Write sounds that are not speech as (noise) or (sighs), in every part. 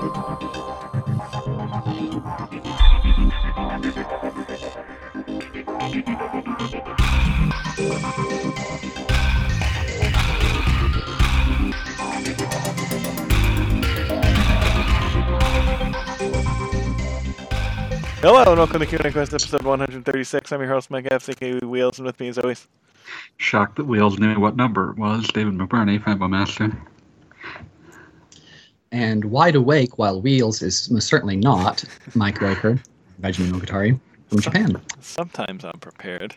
Hello and welcome to Q&A Quest episode 136. I'm your host, Mike F. aka Wheels, and with me as always. Shocked that Wheels knew what number it was. David McBurney, Fanboy Master. And wide awake while Wheels is most certainly not Mike Riker, Benjamin Mogatari from Japan. Sometimes I'm prepared.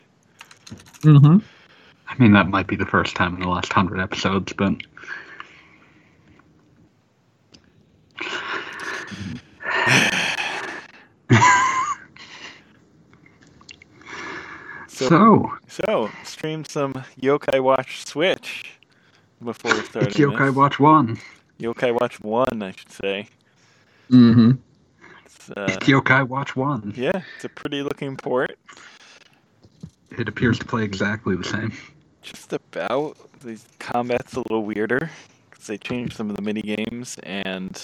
Mm-hmm. I mean, that might be the first time in the last hundred episodes, but (sighs) So, so so stream some Yokai Watch Switch before we start. it's Yokai Watch One. Yokai Watch 1, I should say. Mm-hmm. It's, uh, It's Yokai Watch One. yeah, it's a pretty looking port. It appears to play exactly the same. Just about. The combat's a little weirder because they changed some of the mini games and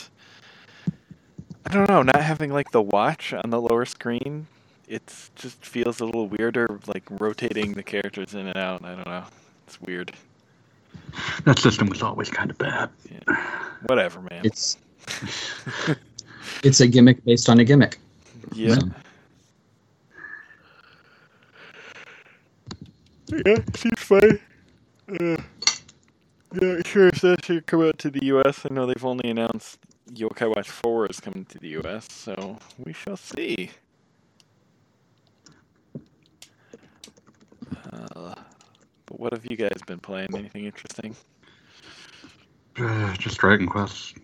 I don't know, not having like the watch on the lower screen, it just feels a little weirder, like rotating the characters in and out. I don't know. It's weird. That system was always kind of bad. Whatever, man. It's it's a gimmick based on a gimmick. yeah. Yeah, seems fine. Uh, yeah, sure. If that should come out to the U.S., I know they've only announced Yokai Watch 4 is coming to the U.S., so we shall see. Uh, but what have you guys been playing? Anything interesting? Uh, just Dragon Quest.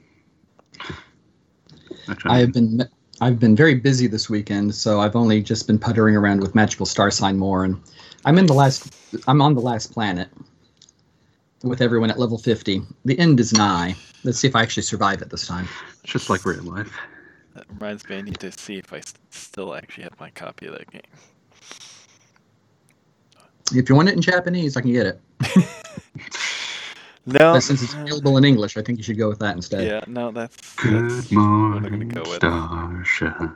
I have been I've been very busy this weekend, so I've only just been puttering around with Magical Star Sign more, and I'm in the last. I'm on the last planet with everyone at level 50. The end is nigh. Let's see if I actually survive it this time. It's just like real life. That reminds me, I need to see if I s- still actually have my copy of that game. If you want it in Japanese, I can get it. (laughs) No, But since it's available in English, I think you should go with that instead. yeah, no, that's, that's Good what I'm gonna morning, go with. Starsha.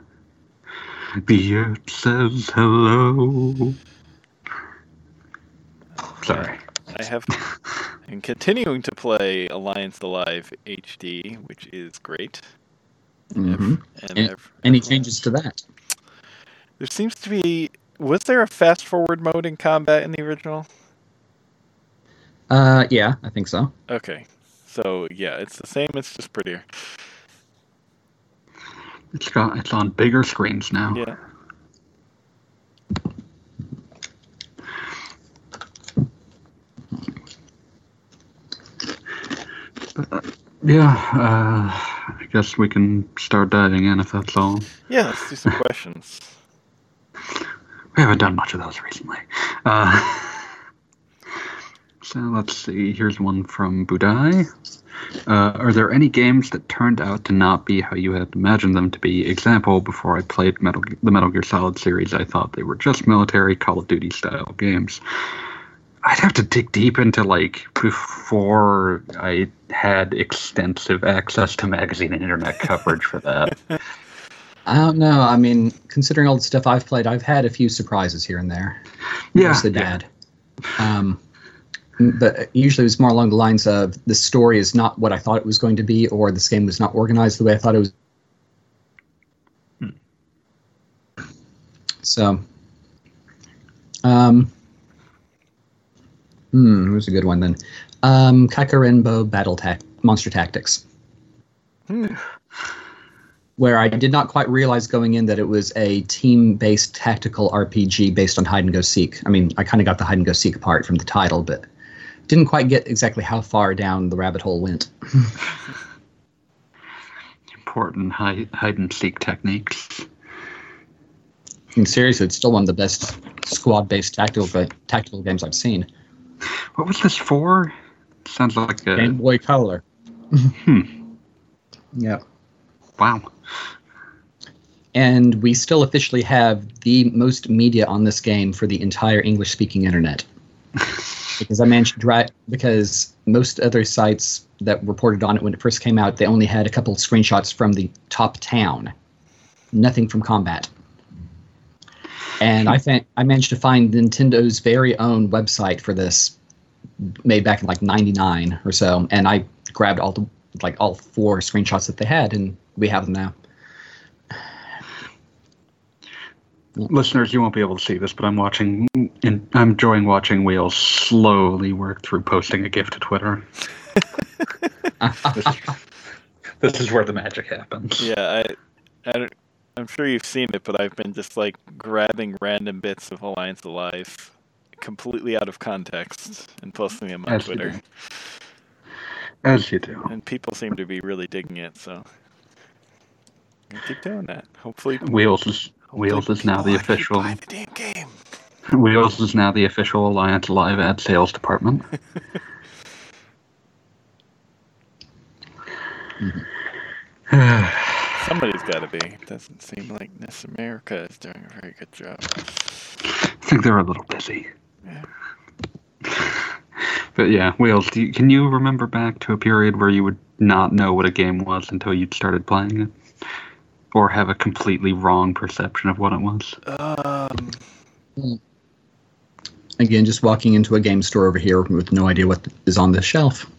The earth says hello. Sorry. I have and continuing to play Alliance Alive HD, which is great. Mhm. And Any- I've- Any I've- changes to that? There seems to be. Was there a fast forward mode in combat in the original? Uh, yeah, I think so. Okay, so yeah, it's the same. It's just prettier. It's got it's on bigger screens now. Yeah. Yeah, uh, I guess we can start diving in if that's all. Yeah. Let's do some questions. We haven't done much of those recently. Uh, (laughs) so let's see. Here's one from Budai. Uh, are there any games that turned out to not be how you had imagined them to be? Example: Before I played Metal, the Metal Gear Solid series, I thought they were just military Call of Duty style games. I'd have to dig deep into like before I had extensive access to magazine and internet coverage for that. (laughs) I don't know. I mean, considering all the stuff I've played, I've had a few surprises here and there. Yeah, Mostly yeah. bad. Um, but usually it was more along the lines of the story is not what I thought it was going to be, or this game was not organized the way I thought it was. So, um, hmm, who's a good one then? Um, Battle Tac- Monster Tactics. Hmm. Where I did not quite realize going in that it was a team-based tactical RPG based on hide and go seek. I mean, I kind of got the hide and go seek part from the title, but didn't quite get exactly how far down the rabbit hole went. (laughs) Important hide, hide and seek techniques. And seriously, it's still one of the best squad-based tactical tactical games I've seen. What was this for? Sounds like a Game Boy Color. Hmm. (laughs) Yeah. Wow. And we still officially have the most media on this game for the entire English-speaking internet. (laughs) because I managed to because most other sites that reported on it when it first came out, they only had a couple of screenshots from the top town, nothing from combat. And I fa- I managed to find Nintendo's very own website for this, made back in like '99 or so, and I grabbed all the like all four screenshots that they had, and we have them now. Listeners, you won't be able to see this, but I'm watching. and I'm enjoying watching Wheels slowly work through posting a gift to Twitter. this, (laughs) is, this is where the magic happens. Yeah, I, I don't, I'm sure you've seen it, but I've been just like grabbing random bits of Alliance Alive, completely out of context, and posting them on As Twitter. do. As you do. And people seem to be really digging it, so I keep doing that. Hopefully, Wheels is Wheels is now the official. buy the damn game. (laughs) Wheels is now the official Alliance Alive ad sales department. (laughs) Mm-hmm. Somebody's got to be. It doesn't seem like NIS America is doing a very good job. I think they're a little busy. Yeah. (laughs) But yeah, Wheels, do you, can you remember back to a period where you would not know what a game was until you'd started playing it? Or have a completely wrong perception of what it was? Um, Again, just walking into a game store over here with no idea what is on the shelf.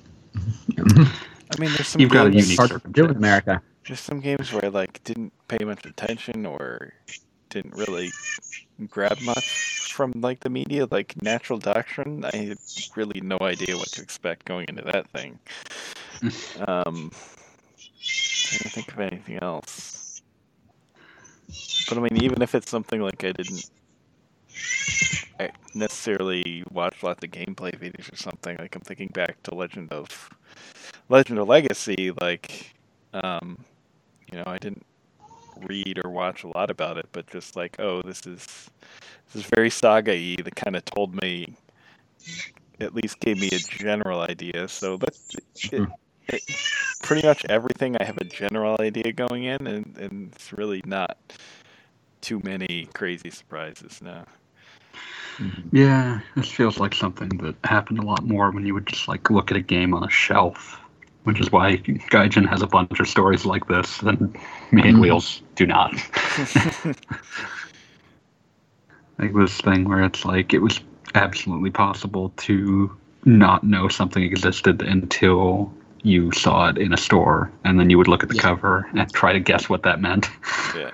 I mean, there's some You've got a games, unique Hard to do in. America. just some games where I like didn't pay much attention or didn't really grab much from like the media, like Natural Doctrine. I had really no idea what to expect going into that thing. (laughs) um, trying to think of anything else. But I mean, even if it's something like I didn't I necessarily watch lots of gameplay videos or something, like I'm thinking back to Legend of Legend of Legacy, like um, you know, I didn't read or watch a lot about it, but just like, oh, this is this is very saga-y. That kind of told me, at least gave me a general idea. So that's it, Sure. It, pretty much everything. I have a general idea going in, and, and it's really not too many crazy surprises now. Yeah, this feels like something that happened a lot more when you would just like look at a game on a shelf, which is why Gaijin has a bunch of stories like this, and me and Mhm. Wheels do not. (laughs) like this thing where it's like it was absolutely possible to not know something existed until you saw it in a store, and then you would look at the Yeah. cover and try to guess what that meant. yeah,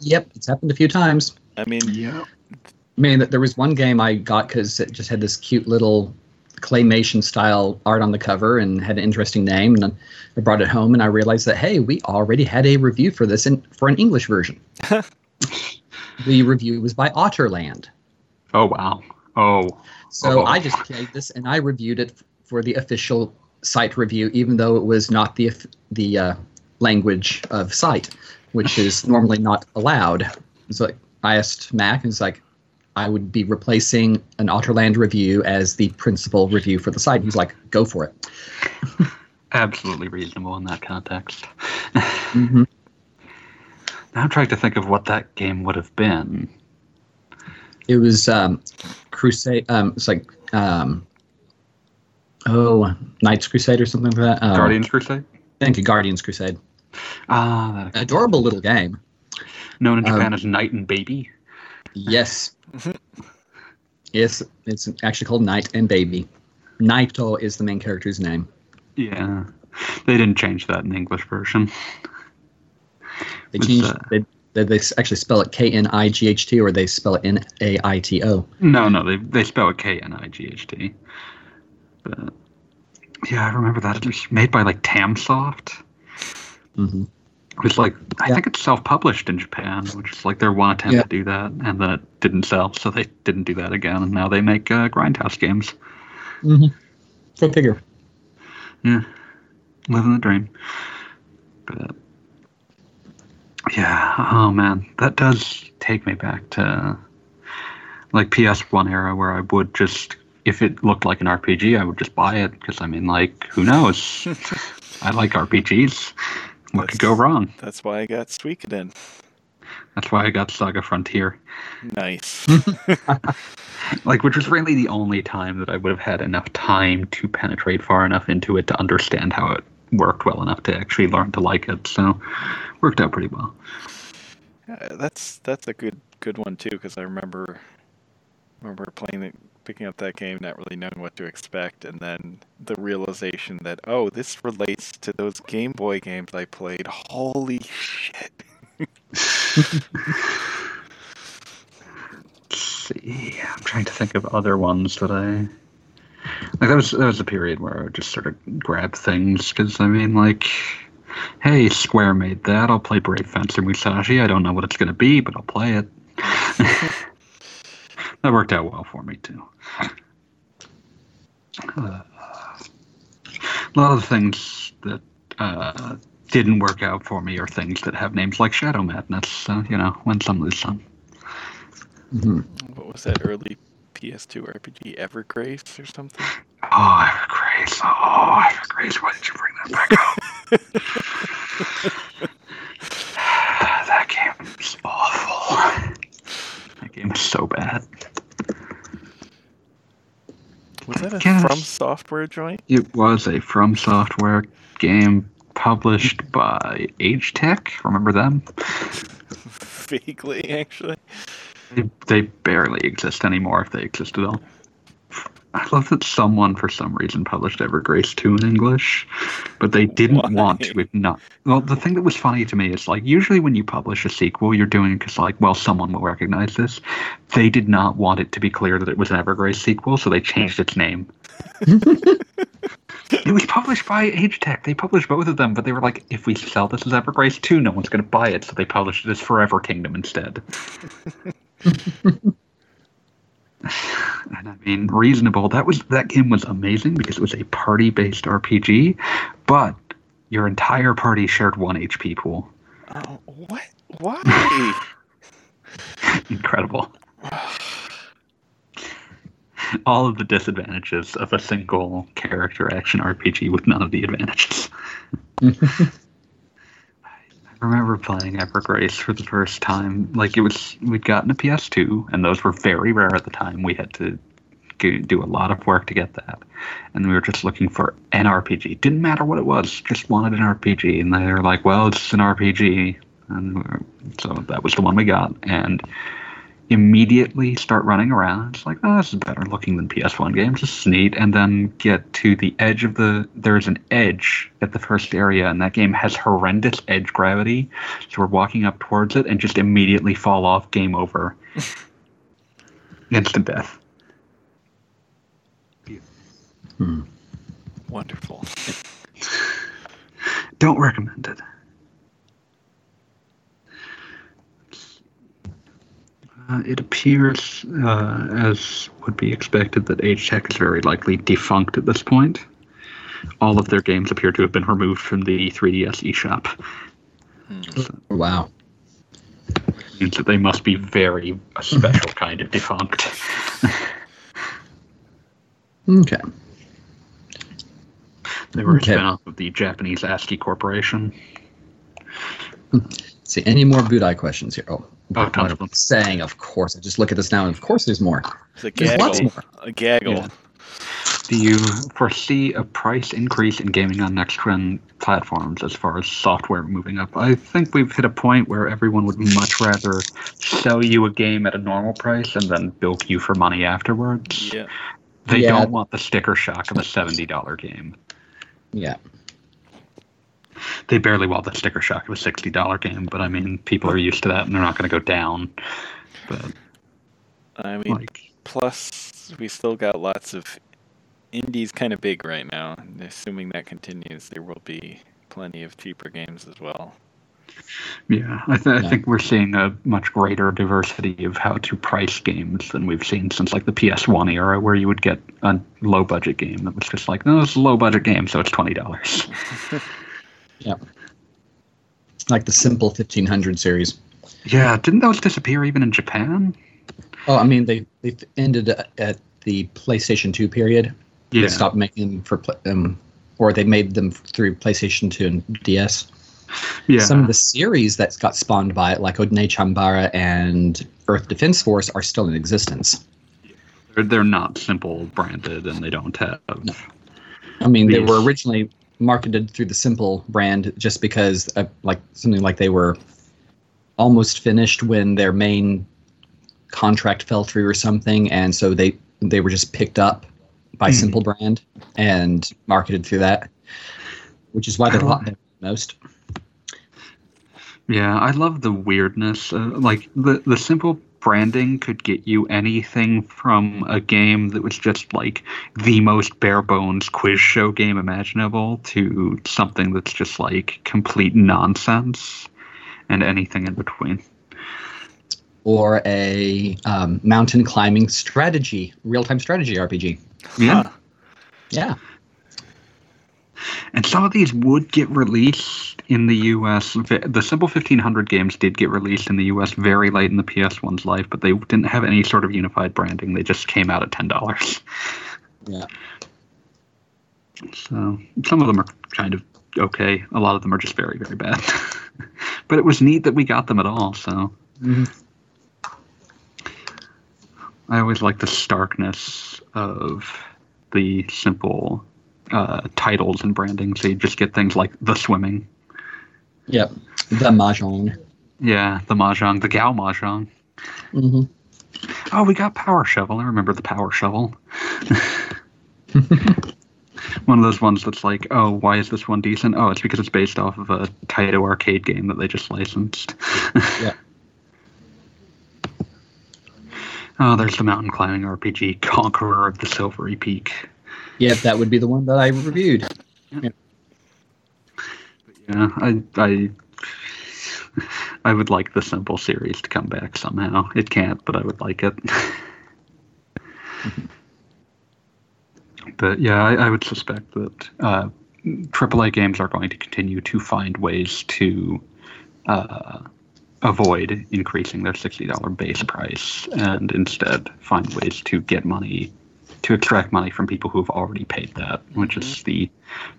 Yep, it's happened a few times. I mean, Yeah. I mean, there was one game I got because it just had this cute little claymation style art on the cover and had an interesting name. And I brought it home and I realized that hey, we already had a review for this in for an English version. (laughs) the review was by Otterland. Oh wow. Oh. So Oh. I just played this and I reviewed it for the official site review, even though it was not the the uh, language of site, which is (laughs) normally not allowed. So I asked Mac, and it's like, I would be replacing an Otterland review as the principal review for the site. He's like, go for it. (laughs) absolutely reasonable in that context. (laughs) Mm-hmm. Now I'm trying to think of what that game would have been. It was um, Crusade. Um, it's like um, oh, Knights Crusade or something like that. Um, Guardians Crusade? Thank you, Guardians Crusade. Ah, that Adorable little game. known in Japan Um, as Knight and Baby. Yes. (laughs) yes, it's actually called Knight and Baby. Naito is the main character's name. Yeah. They didn't change that in the English version. They It's, changed. uh, they, they, they actually spell it K N I G H T or they spell it N A I T O. No, no, they they spell it K N I G H T. But yeah, I remember that. It was made by like Tamsoft. Mm-hmm. It was like I Yeah. think it's self-published in Japan, which is like their one attempt Yeah. to do that, and then it didn't sell, so they didn't do that again, and now they make uh, Grindhouse games. Mm-hmm. Go figure. Yeah, living the dream. But yeah, oh man, that does take me back to like PS1 era where I would just, if it looked like an RPG, I would just buy it because I mean, like, who knows? (laughs) I like RPGs. What could go wrong? That's why I got Suikoden. That's why I got Saga Frontier. Nice. (laughs) (laughs) like which was really the only time that I would have had enough time to penetrate far enough into it to understand how it worked well enough to actually learn to like it. So worked out pretty well. Yeah, that's that's a good good one too because I remember remember playing it, picking up that game, not really knowing what to expect, and then the realization that oh, this relates to those Game Boy games I played. Holy shit! (laughs) See. I'm trying to think of other ones that I like. That was that was a period where I would just sort of grab things because I mean, like, hey, Square made that. I'll play Brave Fencer Musashi. I don't know what it's going to be, but I'll play it. (laughs) that worked out well for me too. Uh, a lot of the things that uh, didn't work out for me are things that have names like Shadow Madness. So you know, win some, lose some. hmm What was that early PS2 RPG, Evergrace or something? Oh, Evergrace. Oh, Evergrace. Why did you bring that back up? (laughs) (sighs) that game is awful. That game so bad. Was that a Gosh. From Software joint? It was a From Software game published (laughs) by Agetec. Remember them? Vaguely, actually. They, they barely exist anymore if they exist at all. I love that someone, for some reason, published Evergrace 2 in English, but they didn't Why? want to not. Well, the thing that was funny to me is like, usually when you publish a sequel, you're doing it because, like, well, someone will recognize this. They did not want it to be clear that it was an Evergrace sequel, so they changed its name. (laughs) it was published by Agetec. They published both of them, but they were like, if we sell this as Evergrace 2, no one's going to buy it, so they published it as Forever Kingdom instead. (laughs) (sighs) and I mean, reasonable. That was that game was amazing because it was a party-based RPG, but your entire party shared one HP pool. Oh, what? Why? (laughs) Incredible. (sighs) All of the disadvantages of a single character action RPG with none of the advantages. (laughs) Remember playing Evergrace for the first time. Like it was, we'd gotten a PS2, and those were very rare at the time. We had to do a lot of work to get that, and we were just looking for an RPG. Didn't matter what it was, just wanted an RPG. And they were like, "Well, it's an RPG," and so that was the one we got. And immediately start running around. It's like, oh, this is better looking than PS1 games. This is neat. And then get to the edge of the. There's an edge at the first area, and that game has horrendous edge gravity. So we're walking up towards it and just immediately fall off. Game over. (laughs) Instant death. Hmm. Wonderful. Don't recommend it. Uh, it appears, uh, as would be expected, that Agetec is very likely defunct at this point. All of their games appear to have been removed from the 3DS eShop. Hmm. Wow. Means that they must be very a special (laughs) kind of defunct. (laughs) Okay. They were Okay. a spin-off of the Japanese ASCII Corporation. See, any more Budai questions here? Oh, Oh, tons of I'm them. saying, of course. I just look at this now, and of course, there's more. It's a There's lots gaggle. more. A gaggle. Yeah. Do you foresee a price increase in gaming on next gen platforms as far as software moving up? I think we've hit a point where everyone would (laughs) much rather sell you a game at a normal price and then bilk you for money afterwards. Yeah. They Yeah. don't want the sticker shock of a $70 game. Yeah. They barely want the sticker shock of a $60 game, but I mean, people are used to that and they're not going to go down. But, I mean, like, plus we still got lots of indies kind of big right now. And assuming that continues, there will be plenty of cheaper games as well. Yeah, I, th- I Yeah. think we're seeing a much greater diversity of how to price games than we've seen since like the PS1 era, where you would get a low budget game that was just like, no, it's a low budget game, so it's twenty dollars. (laughs) Like the simple 1500 series. yeah, didn't those disappear even in Japan? Oh, I mean, they they ended at the PlayStation 2 period. Yeah, They stopped making them for, um, or they made them through PlayStation 2 and DS. yeah. Some of the series that got spawned by it, like Onechanbara and Earth Defense Force, are still in existence. they're, they're not simple branded, and they don't have. I mean, they were originally marketed through the Simple brand just because, uh, like, something like they were almost finished when their main contract fell through or something, and so they they were just picked up by Mhm. Simple brand and marketed through that, which is why they bought them most. Yeah, I love the weirdness. Uh, like the the simple branding could get you anything from a game that was just like the most bare bones quiz show game imaginable to something that's just like complete nonsense and anything in between. Or a um, mountain climbing strategy, real time strategy RPG. Yeah. Huh. Yeah. And some of these would get released in the US. The Simple 1500 games did get released in the US very late in the PS1's life, but they didn't have any sort of unified branding. They just came out at $10. Yeah. So some of them are kind of okay. A lot of them are just very, very bad. (laughs) but it was neat that we got them at all. So Mhm. I always like the starkness of the simple uh, titles and branding. So you just get things like the swimming, Yep. The Mahjong. yeah, the mahjong, the Gao mahjong. hmm Oh, we got Power Shovel. I remember the Power Shovel. (laughs) one of those ones that's like, oh, why is this one decent? Oh, it's because it's based off of a Taito arcade game that they just licensed. Yeah. (laughs) Oh, there's the mountain climbing RPG, Conqueror of the Silvery Peak. Yep, that would be the one that I reviewed. Yeah, I, I, I would like the simple series to come back somehow. It can't, but I would like it. but yeah, I, I would suspect that uh, AAA games are going to continue to find ways to uh, avoid increasing their sixty dollar base price and instead find ways to get money to extract money from people who have already paid that, which is the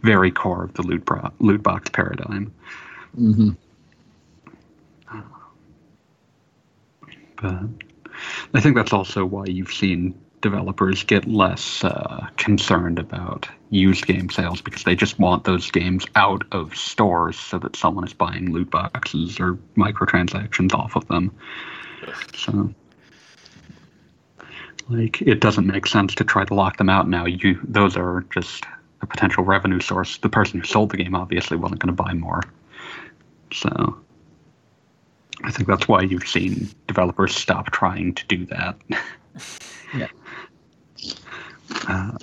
very core of the loot, bro- loot box paradigm. hmm But I think that's also why you've seen developers get less uh, concerned about used game sales because they just want those games out of stores so that someone is buying loot boxes or microtransactions off of them. So, like, it doesn't make sense to try to lock them out now. You those are just a potential revenue source. The person who sold the game obviously wasn't going to buy more. So, I think that's why you've seen developers stop trying to do that. (laughs) Yeah. Uh,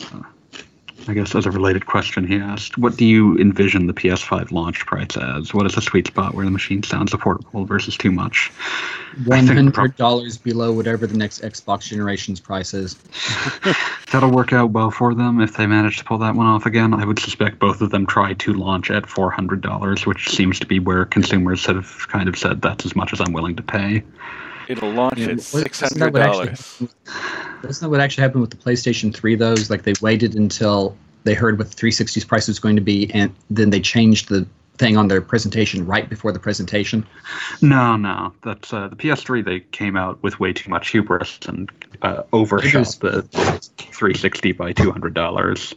I guess as a related question, he asked, "What do you envision the PS5 launch price as? What is the sweet spot where the machine sounds affordable versus too much?" One hundred dollars below whatever the next Xbox generation's price is. (laughs) (laughs) That'll work out well for them if they manage to pull that one off again. I would suspect both of them try to launch at four hundred dollars, which seems to be where consumers have kind of said that's as much as I'm willing to pay. It'll launch Yeah, at wasn't six that hundred what actually dollars. Isn't that what actually happened with the PlayStation 3, though? Like they waited until they heard what the 360's price was going to be, and then they changed the thing on their presentation right before the presentation. No, no, that's uh, the PS3. They came out with way too much hubris and uh, overshot the 360 by two hundred dollars.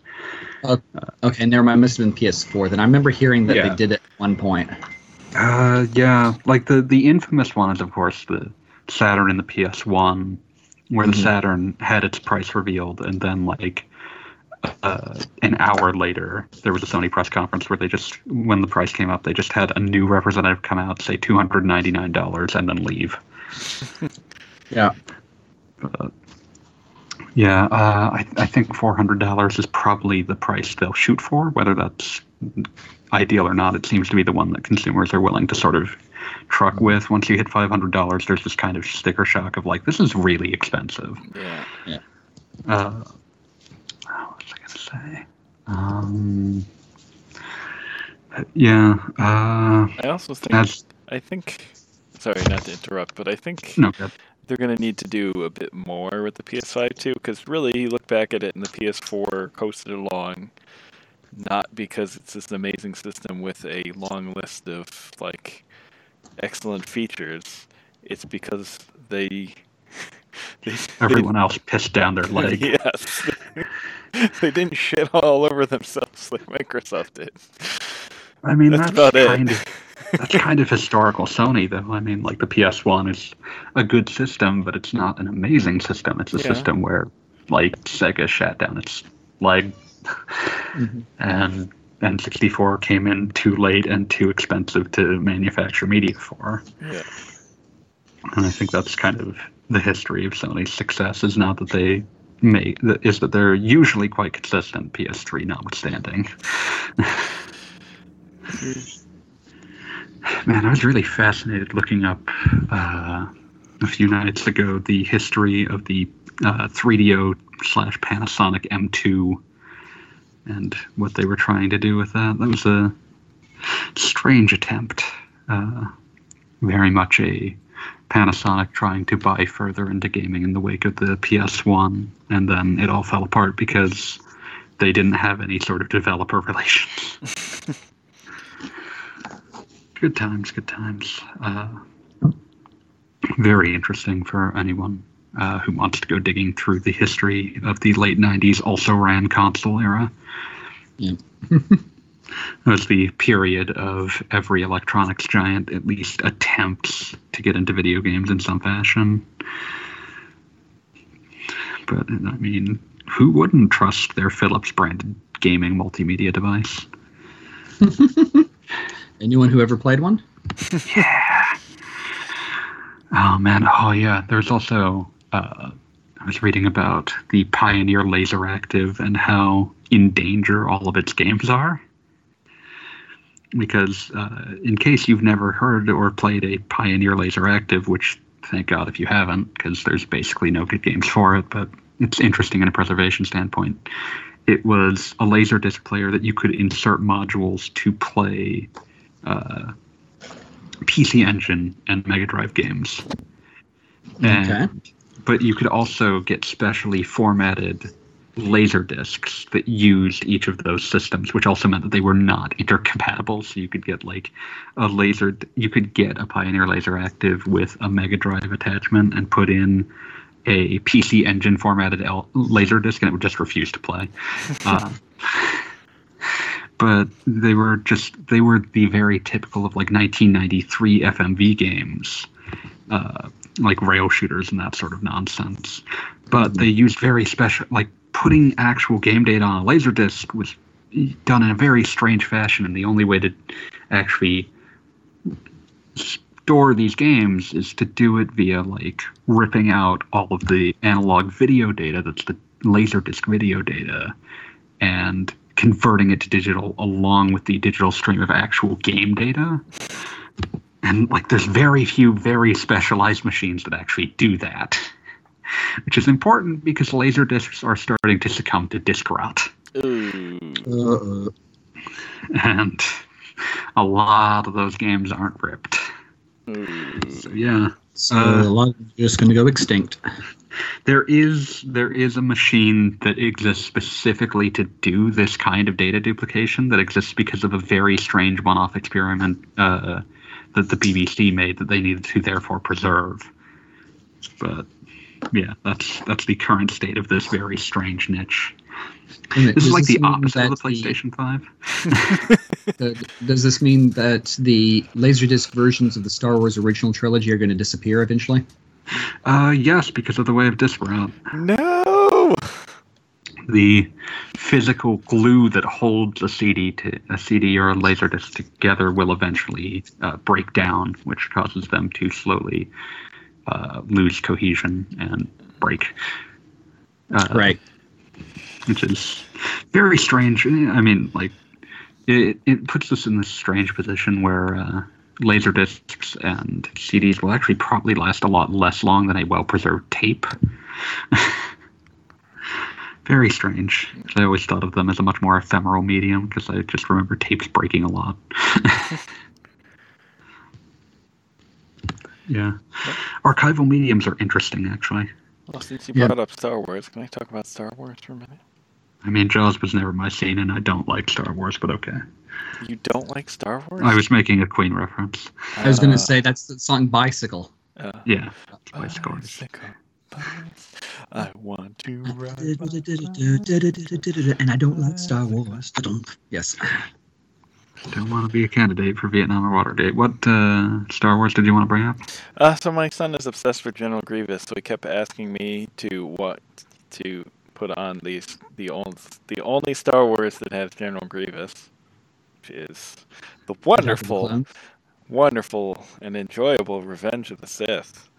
Okay, never mind. Must have been PS4. Then I remember hearing that Yeah. they did it at one point. Uh, yeah, like the the infamous one is of course the Saturn and the PS1, where the Mhm. Saturn had its price revealed, and then like uh, an hour later, there was a Sony press conference where they just, when the price came up, they just had a new representative come out, say two hundred ninety nine dollars, and then leave. (laughs) Yeah. But, yeah, uh, I, I think four hundred dollars is probably the price they'll shoot for. Whether that's ideal or not, it seems to be the one that consumers are willing to sort of truck with. Once you hit five hundred dollars, there's this kind of sticker shock of like, this is really expensive. Yeah. Uh, what was I gonna say? Um, yeah. Uh, I also think That's- I think sorry not to interrupt, but I think no, good. they're going to need to do a bit more with the PS5 too, because really, you look back at it, and the PS4 coasted along, not because it's this amazing system with a long list of like excellent features. It's because they (laughs) They, (laughs) Everyone else pissed down their (laughs) leg. yes. they didn't shit all over themselves like Microsoft did. I mean, That's that's, about it. kind of that's kind of historical Sony, though. I mean, like the PS1 is a good system, but it's not an amazing system. It's a Yeah. system where, like, Sega shat down its leg, Mhm. and N64 came in too late and too expensive to manufacture media for. Yeah. And I think that's kind of the history of Sony's success is not that they make is that they're usually quite consistent, PS3 notwithstanding. (laughs) Man, I was really fascinated looking up uh, a few nights ago the history of the uh, 3DO slash Panasonic M2 and what they were trying to do with that. That was a strange attempt. Uh, very much a Panasonic trying to buy further into gaming in the wake of the PS1, and then it all fell apart because they didn't have any sort of developer (laughs) relations. (laughs) good times, good times. Uh, very interesting for anyone uh, who wants to go digging through the history of the late 90s also ran console era. Yeah. (laughs) It was the period of every electronics giant at least attempts to get into video games in some fashion. But I mean, who wouldn't trust their Philips branded gaming multimedia device? (laughs) Anyone who ever played one? (laughs) Yeah. Oh man. Oh yeah. There's also uh, I was reading about the Pioneer Laser Active and how in danger all of its games are. Because uh, in case you've never heard or played a Pioneer Laser Active, which thank God if you haven't, because there's basically no good games for it, but it's interesting in a preservation standpoint. It was a laser disc player that you could insert modules to play uh, PC Engine and Mega Drive games. And, Okay. But you could also get specially formatted laser discs that used each of those systems, which also meant that they were not intercompatible. So you could get like a laser, you could get a Pioneer Laser Active with a Mega Drive attachment and put in a PC Engine formatted L- laser disc, and it would just refuse to play. (laughs) Uh, but they were just they were the very typical of like 1993 FMV games, uh, like rail shooters and that sort of nonsense. But they used very special like putting actual game data on a laser disc was done in a very strange fashion, and the only way to actually store these games is to do it via like ripping out all of the analog video data that's the laser disc video data and converting it to digital along with the digital stream of actual game data and like there's very few very specialized machines that actually do that which is important because laser discs are starting to succumb to disk rot Ooh. Uh, and a lot of those games aren't ripped Ooh. so yeah so Uh, a lot of them are just going to go extinct. There is there is a machine that exists specifically to do this kind of data duplication that exists because of a very strange one-off experiment uh, that the BBC made that they needed to therefore preserve. But yeah, that's that's the current state of this very strange niche. And This does is like the opposite of the that PlayStation Five. (laughs) the- does this mean that the Laserdisc versions of the Star Wars original trilogy are going to disappear eventually? Uh, yes, because of the way of disk route. No. The physical glue that holds a CD to a CD or a laserdisc together will eventually uh, break down, which causes them to slowly uh, lose cohesion and break. Uh, right. Which is very strange. I mean, like it, it puts us in this strange position where uh, laser discs and CDs will actually probably last a lot less long than a well-preserved tape. (laughs) Very strange. I always thought of them as a much more ephemeral medium because I just remember tapes breaking a lot. (laughs) yeah. Archival mediums are interesting, actually. Well, since you Yeah. brought up Star Wars, can I talk about Star Wars for a minute? I mean, Jaws was never my scene, and I don't like Star Wars, but okay. You don't like Star Wars? I was making a Queen reference. I was going Uh, to say that's the song Bicycle. uh, Yeah, uh, bicycle. Sicko. bus. I want to ride. (laughs) And I don't like Star Wars. Yes. I don't want to be a candidate for Vietnam or Watergate. What uh, Star Wars did you want to bring up? Uh, so my son is obsessed with General Grievous, so he kept asking me to what to put on these the only the only Star Wars that has General Grievous, which is the wonderful, wonderful and enjoyable Revenge of the Sith.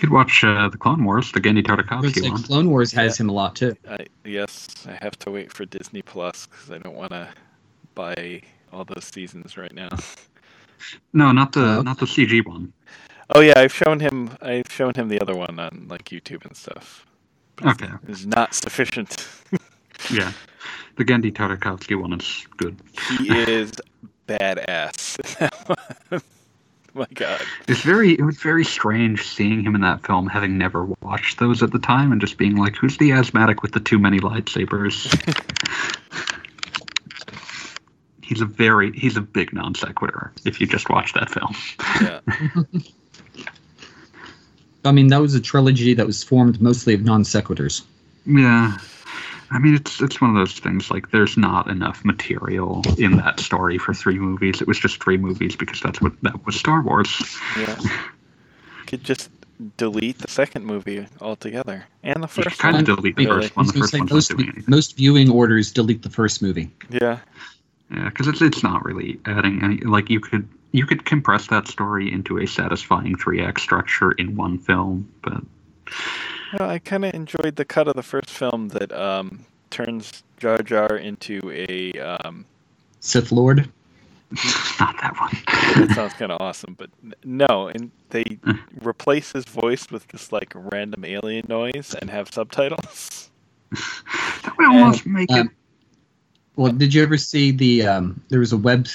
You could watch uh, the Clone Wars, the Genndy I was Tartakovsky gonna one. Clone Wars has him a lot too. I yes, I have to wait for Disney Plus because I don't want to buy all those seasons right now. No, not the Oh. not the CG one. Oh yeah, I've shown him. I've shown him the other one on like YouTube and stuff. Okay, It's not sufficient. (laughs) yeah, the Genndy Tartakovsky one is good. he is badass. (laughs) (laughs) My God. It's very it was very strange seeing him in that film, having never watched those at the time, and just being like, "Who's the asthmatic with the too many lightsabers?" (laughs) he's a very he's a big non sequitur. If you just watch that film, Yeah. (laughs) I mean, that was a trilogy that was formed mostly of non sequiturs. yeah. I mean, it's it's one of those things. Like, there's not enough material in that story for three movies. It was just three movies because that's what that was Star Wars. Yeah. Could just delete the second movie altogether and the first kind one. of delete the Really? first one. The first gonna one's say, most, most viewing orders delete the first movie. Yeah. Yeah, because it's it's not really adding any. Like you could you could compress that story into a satisfying three act structure in one film, but I kind of enjoyed the cut of the first film that um, turns Jar Jar into a. Um, Sith Lord. (laughs) not that one. that sounds kind of awesome, but no, and they (laughs) replace his voice with just like random alien noise and have subtitles. (laughs) that would almost make it. um, Well, did you ever see the? Um, there was a web.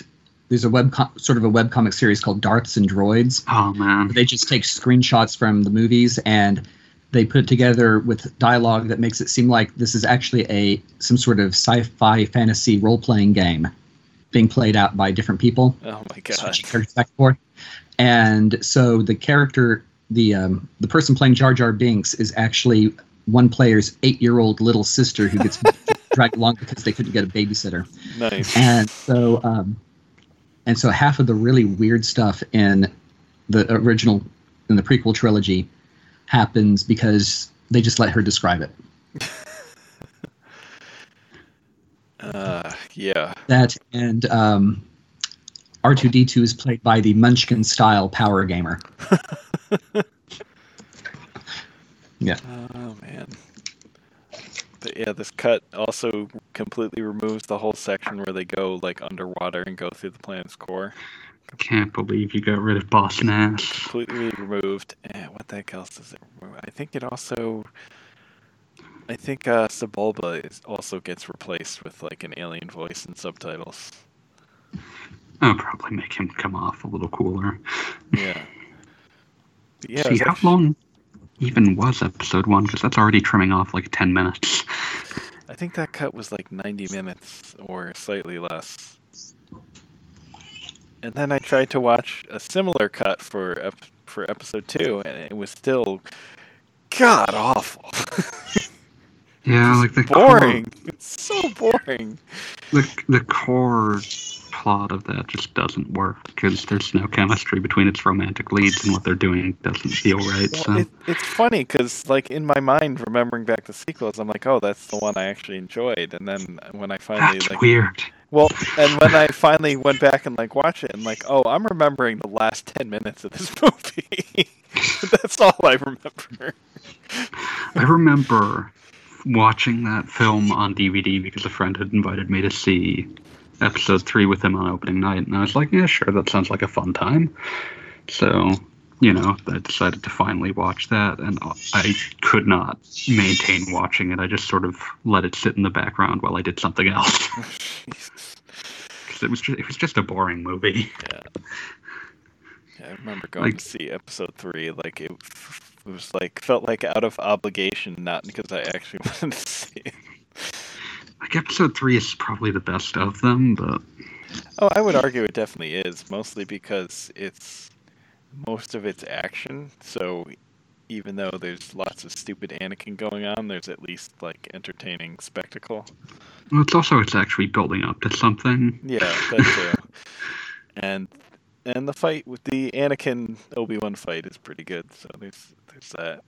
There's a web com- sort of a web comic series called Darths and Droids. Oh man, They just take screenshots from the movies and they put it together with dialogue that makes it seem like this is actually a some sort of sci-fi fantasy role-playing game being played out by different people. Oh my god! switching characters back and forth. And so the character, the um, the person playing Jar Jar Binks is actually one player's eight-year-old little sister who gets (laughs) dragged along because they couldn't get a babysitter. Nice. And so, um, and so half of the really weird stuff in the original, in the prequel trilogy, happens because they just let her describe it. (laughs) Uh, yeah. That and um, R2D2 is played by the Munchkin style power gamer. (laughs) yeah. Oh man. But yeah, this cut also completely removes the whole section where they go like underwater and go through the planet's core. Can't believe you got rid of Boss Nass. Completely removed. And what the heck else does it remove? I think it also. I think uh, Sebulba is also gets replaced with like an alien voice and subtitles. I'll probably make him come off a little cooler. Yeah. (laughs) Yeah. See how long even was episode one? Because that's already trimming off like ten minutes. I think that cut was like 90 minutes or slightly less. And then I tried to watch a similar cut for ep- for episode 2 and it was still god awful. (laughs) Yeah, like the boring. It's so boring. Core, the the core plot of that just doesn't work because there's no chemistry between its romantic leads and what they're doing doesn't feel right. Well, So it, it's funny cuz like in my mind remembering back the sequels I'm like, "Oh, that's the one I actually enjoyed." And then when I finally that's like weird. Well, and when I finally went back and like watched it, and like, oh, I'm remembering the last ten minutes of this (laughs) movie. That's all I remember. I remember watching that film on DVD because a friend had invited me to see episode three with him on opening night, and I was like, "Yeah, sure, that sounds like a fun time." So, you know, I decided to finally watch that, and I could not maintain watching it. I just sort of let it sit in the background while I did something else (laughs) because it was just, it was just a boring movie. Yeah. yeah. I remember going Like- to see episode three. Like it, it was like felt like out of obligation, not because I actually (laughs) wanted to see it. Like episode three is probably the best of them, but Oh, I would argue it definitely is, mostly because it's most of it's action. So even though there's lots of stupid Anakin going on, there's at least like entertaining spectacle. Well, it's also it's actually building up to something. Yeah, that too. (laughs) and and the fight with the Anakin Obi Wan fight is pretty good. So there's there's that.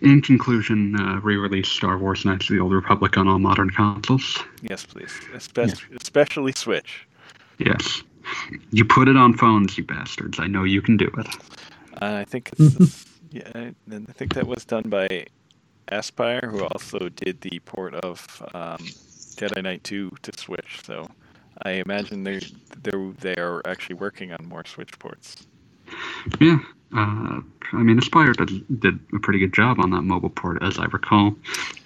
In conclusion, uh, re-release Star Wars: Knights of the Old Republic on all modern consoles. Yes, please, especially especially Switch. Yes, you put it on phones, you bastards. I know you can do it. Uh, I think (laughs) it's yeah, I- I think that was done by Aspyr, who also did the port of um, Jedi Knight 2 to Switch. So I imagine they they they are actually working on more Switch ports. Yeah, uh, I mean, Aspyr did, did a pretty good job on that mobile port, as I recall.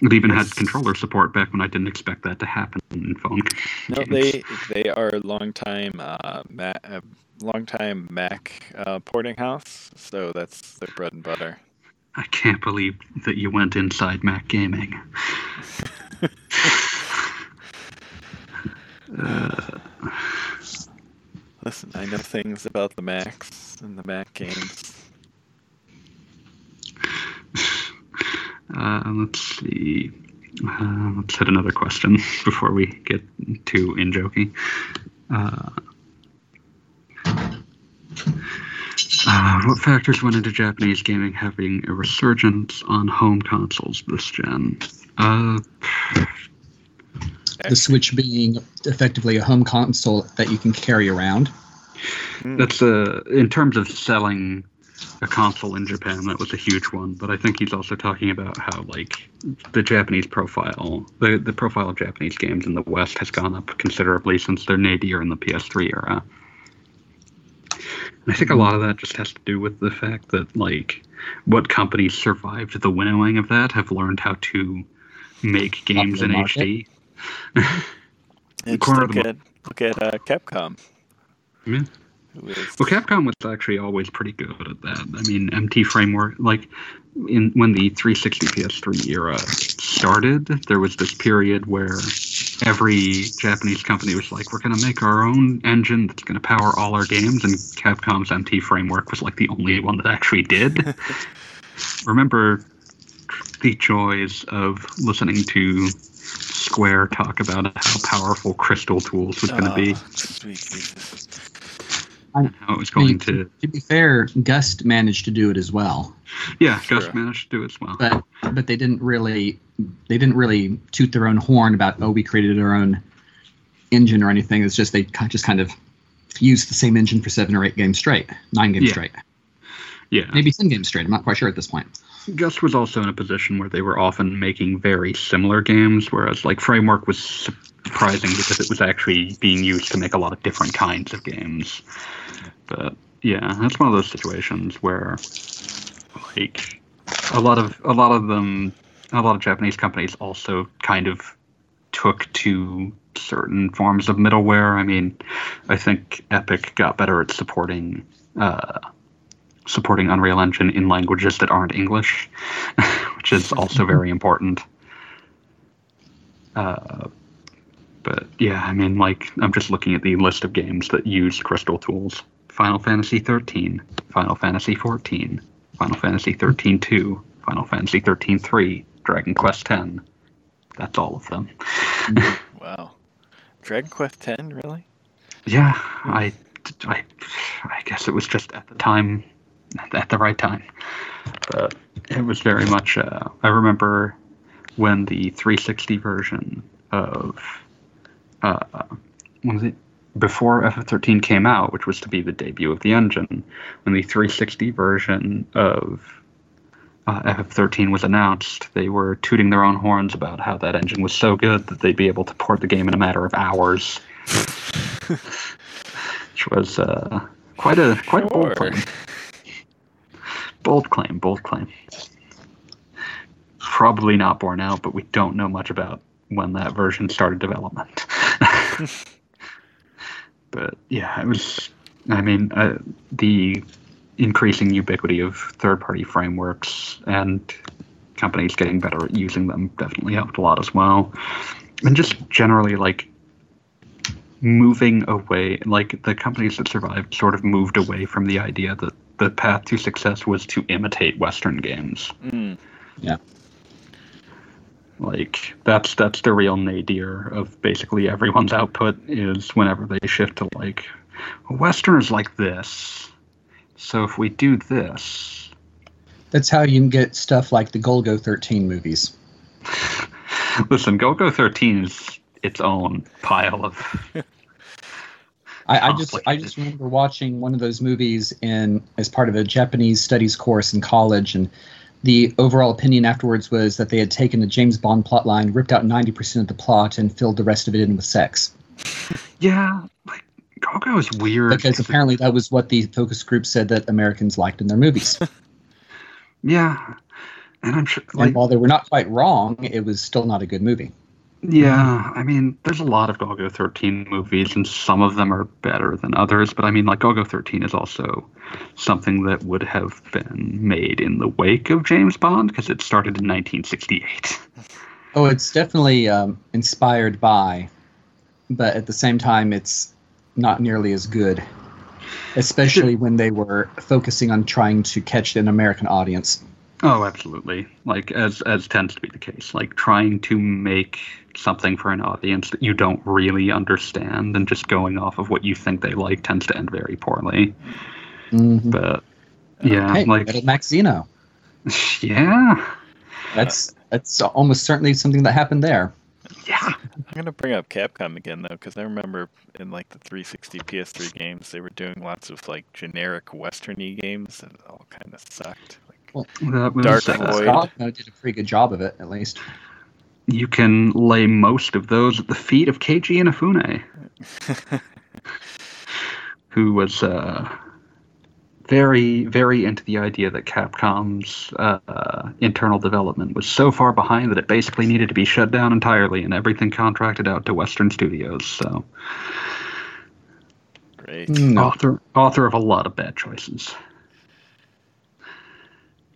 It even Yes. had controller support back when I didn't expect that to happen in phone. No, games. they they are longtime uh, Ma- uh, longtime Mac uh, porting house, so that's their bread and butter. I can't believe that you went inside Mac Gaming. (laughs) uh, Listen, I know things about the Macs and the Mac games. uh, let's see. Uh, let's hit another question (laughs) before we get too in joking. Uh, uh, what factors went into Japanese gaming having a resurgence on home consoles this gen? Uh, The Switch being effectively a home console that you can carry around. Hmm. That's uh, in terms of selling a console in Japan, that was a huge one. But I think he's also talking about how like the Japanese profile, the the profile of Japanese games in the West has gone up considerably since their nadir in the PS3 era. And I think a lot of that just has to do with the fact that like what companies survived the winnowing of that have learned how to make games in market. HD. (laughs) Corner look at look at uh, Capcom. Yeah. Well, Capcom was actually always pretty good at that. I mean, MT framework, like in when the 360 PS3 era started, there was this period where every Japanese company was like, "We're going to make our own engine that's going to power all our games," and Capcom's MT framework was like the only one that actually did. (laughs) Remember the joys of listening to Square talk about how powerful Crystal Tools was going to ah, be, Oh, sweet Jesus. And how it was going to. To be fair, Gust managed to do it as well, Yeah, Sure. Gust managed to do it as well. but but they didn't really they didn't really toot their own horn about oh we created our own engine or anything. It's just they just kind of used the same engine for seven or eight games straight, nine games Yeah. straight, Yeah, maybe ten games straight. I'm not quite sure at this point. Gust was also in a position where they were often making very similar games, whereas like Framework was surprising because it was actually being used to make a lot of different kinds of games. But yeah, that's one of those situations where like a lot of a lot of them a lot of Japanese companies also kind of took to certain forms of middleware. I mean, I think Epic got better at supporting uh, supporting Unreal Engine in languages that aren't English, (laughs) which is also very (laughs) important. Uh, but yeah, I mean, like, I'm just looking at the list of games that use Crystal tools Final Fantasy 13, Final Fantasy 14, Final Fantasy 13 2, Final Fantasy 13 3, Dragon Quest 10. That's all of them. (laughs) Wow. Dragon Quest X, really? Yeah, I, I, I guess it was just at the time, at the right time. But it was very much. Uh, I remember when the 360 version of, uh, when was it? Before FF13 came out, which was to be the debut of the engine, when the 360 version of uh, FF13 was announced, they were tooting their own horns about how that engine was so good that they'd be able to port the game in a matter of hours (laughs) which was uh, quite a quite a bold claim. Bold claim, bold claim. Probably not borne out, but we don't know much about when that version started development. But yeah, it was. I mean, uh, the increasing ubiquity of third-party frameworks and companies getting better at using them definitely helped a lot as well. And just generally, like moving away like the companies that survived sort of moved away from the idea that the path to success was to imitate Western games. Mm. Like that's that's the real nadir of basically everyone's output is whenever they shift to like Western is like this. So if we do this, That's how you can get stuff like the Golgo 13 movies. (laughs) listen, Golgo 13 is its own pile of. (laughs) I, I just I just remember watching one of those movies in as part of a Japanese studies course in college, and the overall opinion afterwards was that they had taken the James Bond plotline, ripped out ninety percent of the plot, and filled the rest of it in with sex. Yeah, like Golgo was weird Because apparently that was what the focus group said that Americans liked in their movies. (laughs) yeah, and I'm sure and while they were not quite wrong, it was still not a good movie. Yeah, I mean, there's a lot of Golgo 13 movies, and some of them are better than others. But I mean, like Golgo 13 is also something that would have been made in the wake of James Bond because it started in 1968. (laughs) Oh, it's definitely um, inspired by, but at the same time, it's not nearly as good. Especially when they were focusing on trying to catch an American audience. Oh, absolutely. Like as as tends to be the case, like trying to make something for an audience that you don't really understand and just going off of what you think they like tends to end very poorly. Mhm. But yeah, Hey, like Metal Max Xeno. yeah, That's that's almost certainly something that happened there. yeah. I'm gonna bring up Capcom again though, because I remember in like the 360 PS3 games, they were doing lots of like generic westerny games that all kind of sucked. Like, That was, Dark uh, Void. Dogma did a pretty good job of it, at least. You can lay most of those at the feet of Keiji Inafune, (laughs) who was uh, very, very into the idea that Capcom's uh, internal development was so far behind that it basically needed to be shut down entirely and everything contracted out to Western studios. So, great. No. author author of a lot of bad choices.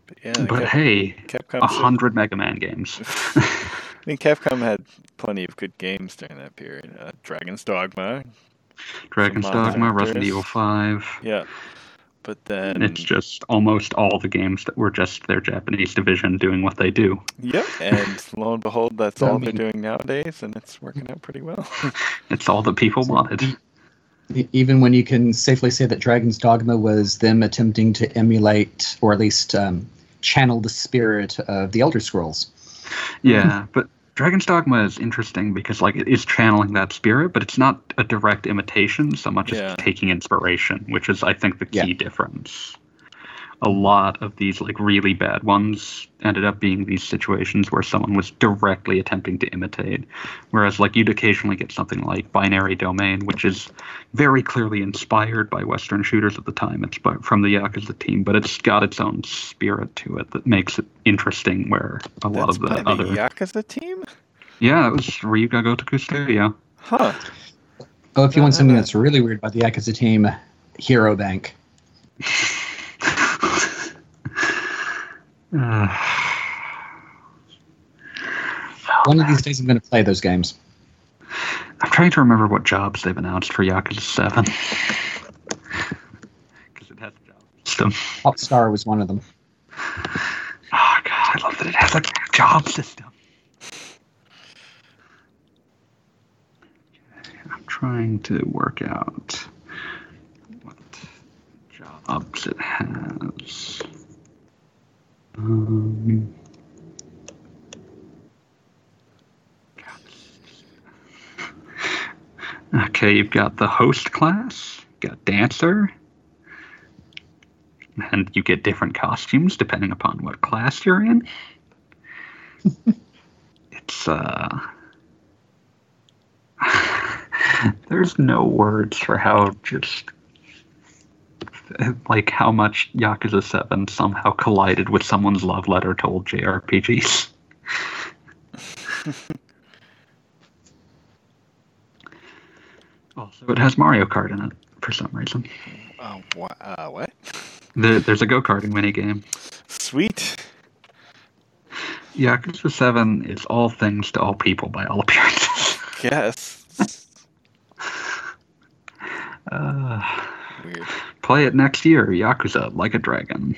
But yeah, But Cap- hey, a hundred Mega Man games. (laughs) (laughs) I mean, Capcom had plenty of good games during that period. Uh, Dragon's Dogma, Dragon's Dogma, monsters. Resident Evil Five. yeah. But then It's just almost all the games that were just their Japanese division doing what they do. Yep, and (laughs) lo and behold, that's I all mean- they're doing nowadays, and it's working out pretty well. (laughs) It's all that people wanted. Even when you can safely say that Dragon's Dogma was them attempting to emulate, or at least um, channel the spirit of the Elder Scrolls. Yeah, (laughs) but Dragon's Dogma is interesting because like it is channeling that spirit, but it's not a direct imitation so much Yeah. as taking inspiration, which is I think the key Yeah. difference. A lot of these like really bad ones ended up being these situations where someone was directly attempting to imitate. Whereas like you'd occasionally get something like Binary Domain, which is very clearly inspired by Western shooters at the time. It's by, from the Yakuza team, but it's got its own spirit to it that makes it interesting. Where a lot That's of the by the other Yakuza team? yeah, it was Ryuga Gotoku Studio. Huh. Oh, if you want something Uh. that's really weird about the Yakuza team, Hero Bank. (laughs) Uh, One of these days, I'm going to play those games. I'm trying to remember what jobs they've announced for Yakuza 7. (laughs) Because it has a job system. Hot Star was one of them. Oh, God, I love that it has a job system. I'm trying to work out what jobs it has. Um, okay, you've got the host class, you've got dancer, and you get different costumes depending upon what class you're in. (laughs) it's uh (laughs) there's no words for how just (laughs) like how much Yakuza 7 somehow collided with someone's love letter to old JRPGs. (laughs) also, it has Mario Kart in it for some reason. Oh, wha- uh, what? (laughs) There, there's a go karting minigame. Sweet. Yakuza 7 is all things to all people by all appearances. Yes. Uh, Weird. Play it next year. Yakuza Like a Dragon.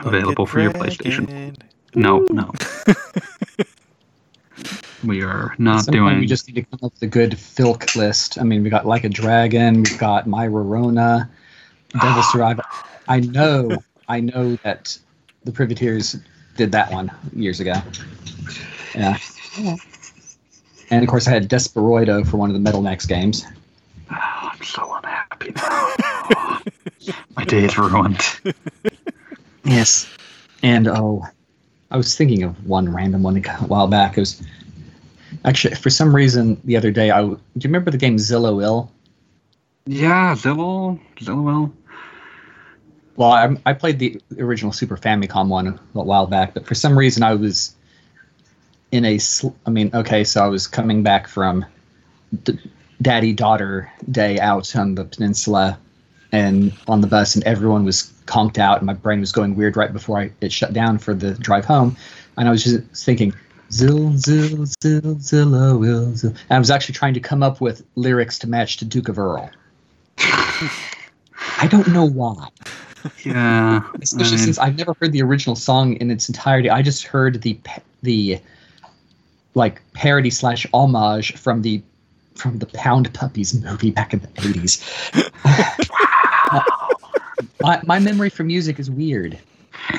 Available for your PlayStation. Dragon. No, no. (laughs) we are not Sometime doing. We just need to come up with a good filk list. I mean, we got Like a Dragon, we've got My Rorona, Devil ah. Survivor. I know, I know that the Privateers did that one years ago. Yeah. And of course, I had Desperoido for one of the Metal Max games. Oh, (sighs) I'm so unhappy now. (laughs) My day is ruined. Yes. And oh, I was thinking of one random one a while back. It was actually for some reason the other day. I do you remember the game Zill O'll? Yeah, Zillow, Zillow. Well, I, I played the original Super Famicom one a while back, but for some reason I was in a. Sl- I mean, okay, so I was coming back from d- daddy daughter day out on the peninsula, and on the bus, and everyone was conked out, and my brain was going weird right before I, it shut down for the drive home, and I was just thinking. Zill, zill, zill, zillow, will, zill. And I was actually trying to come up with lyrics to match to Duke of Earl. I don't know why Yeah. especially I mean, since I've never heard the original song in its entirety. I just heard the the like parody slash homage from the from the Pound Puppies movie back in the eighties. my, my memory for music is weird.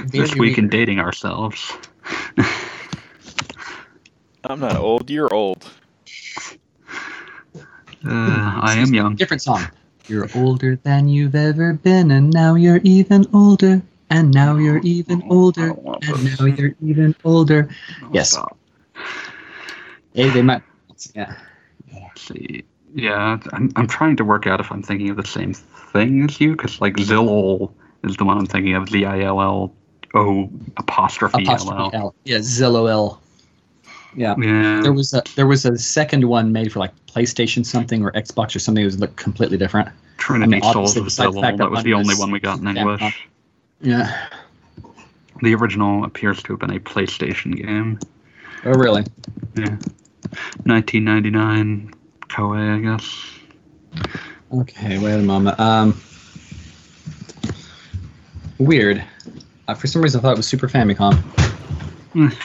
this Very week in dating ourselves. (laughs) I'm not old. You're old. Uh, I am young. Different song. You're older than you've ever been, and now you're even older. And now you're even older, and now you're even older. Yes. Stop. Hey, they might. Yeah. Let's see. Yeah, I'm, I'm trying to work out if I'm thinking of the same thing as you, because like Zill O'll is the one I'm thinking of. Z I L L O apostrophe L Apostrophe L. L. Yeah, Zillow L. Yeah. Yeah. There was a there was a second one made for like PlayStation something or Xbox or something. It was looked completely different. Trinity I mean, Souls of besides the Zill O'll. fact That that was the only one we got in. English. Yeah. The original appears to have been a PlayStation game. Oh really? Yeah. 1999 Koei, I guess. Okay. Wait a moment. Um. Weird. Uh, for some reason, I thought it was Super Famicom. Hmm. (sighs)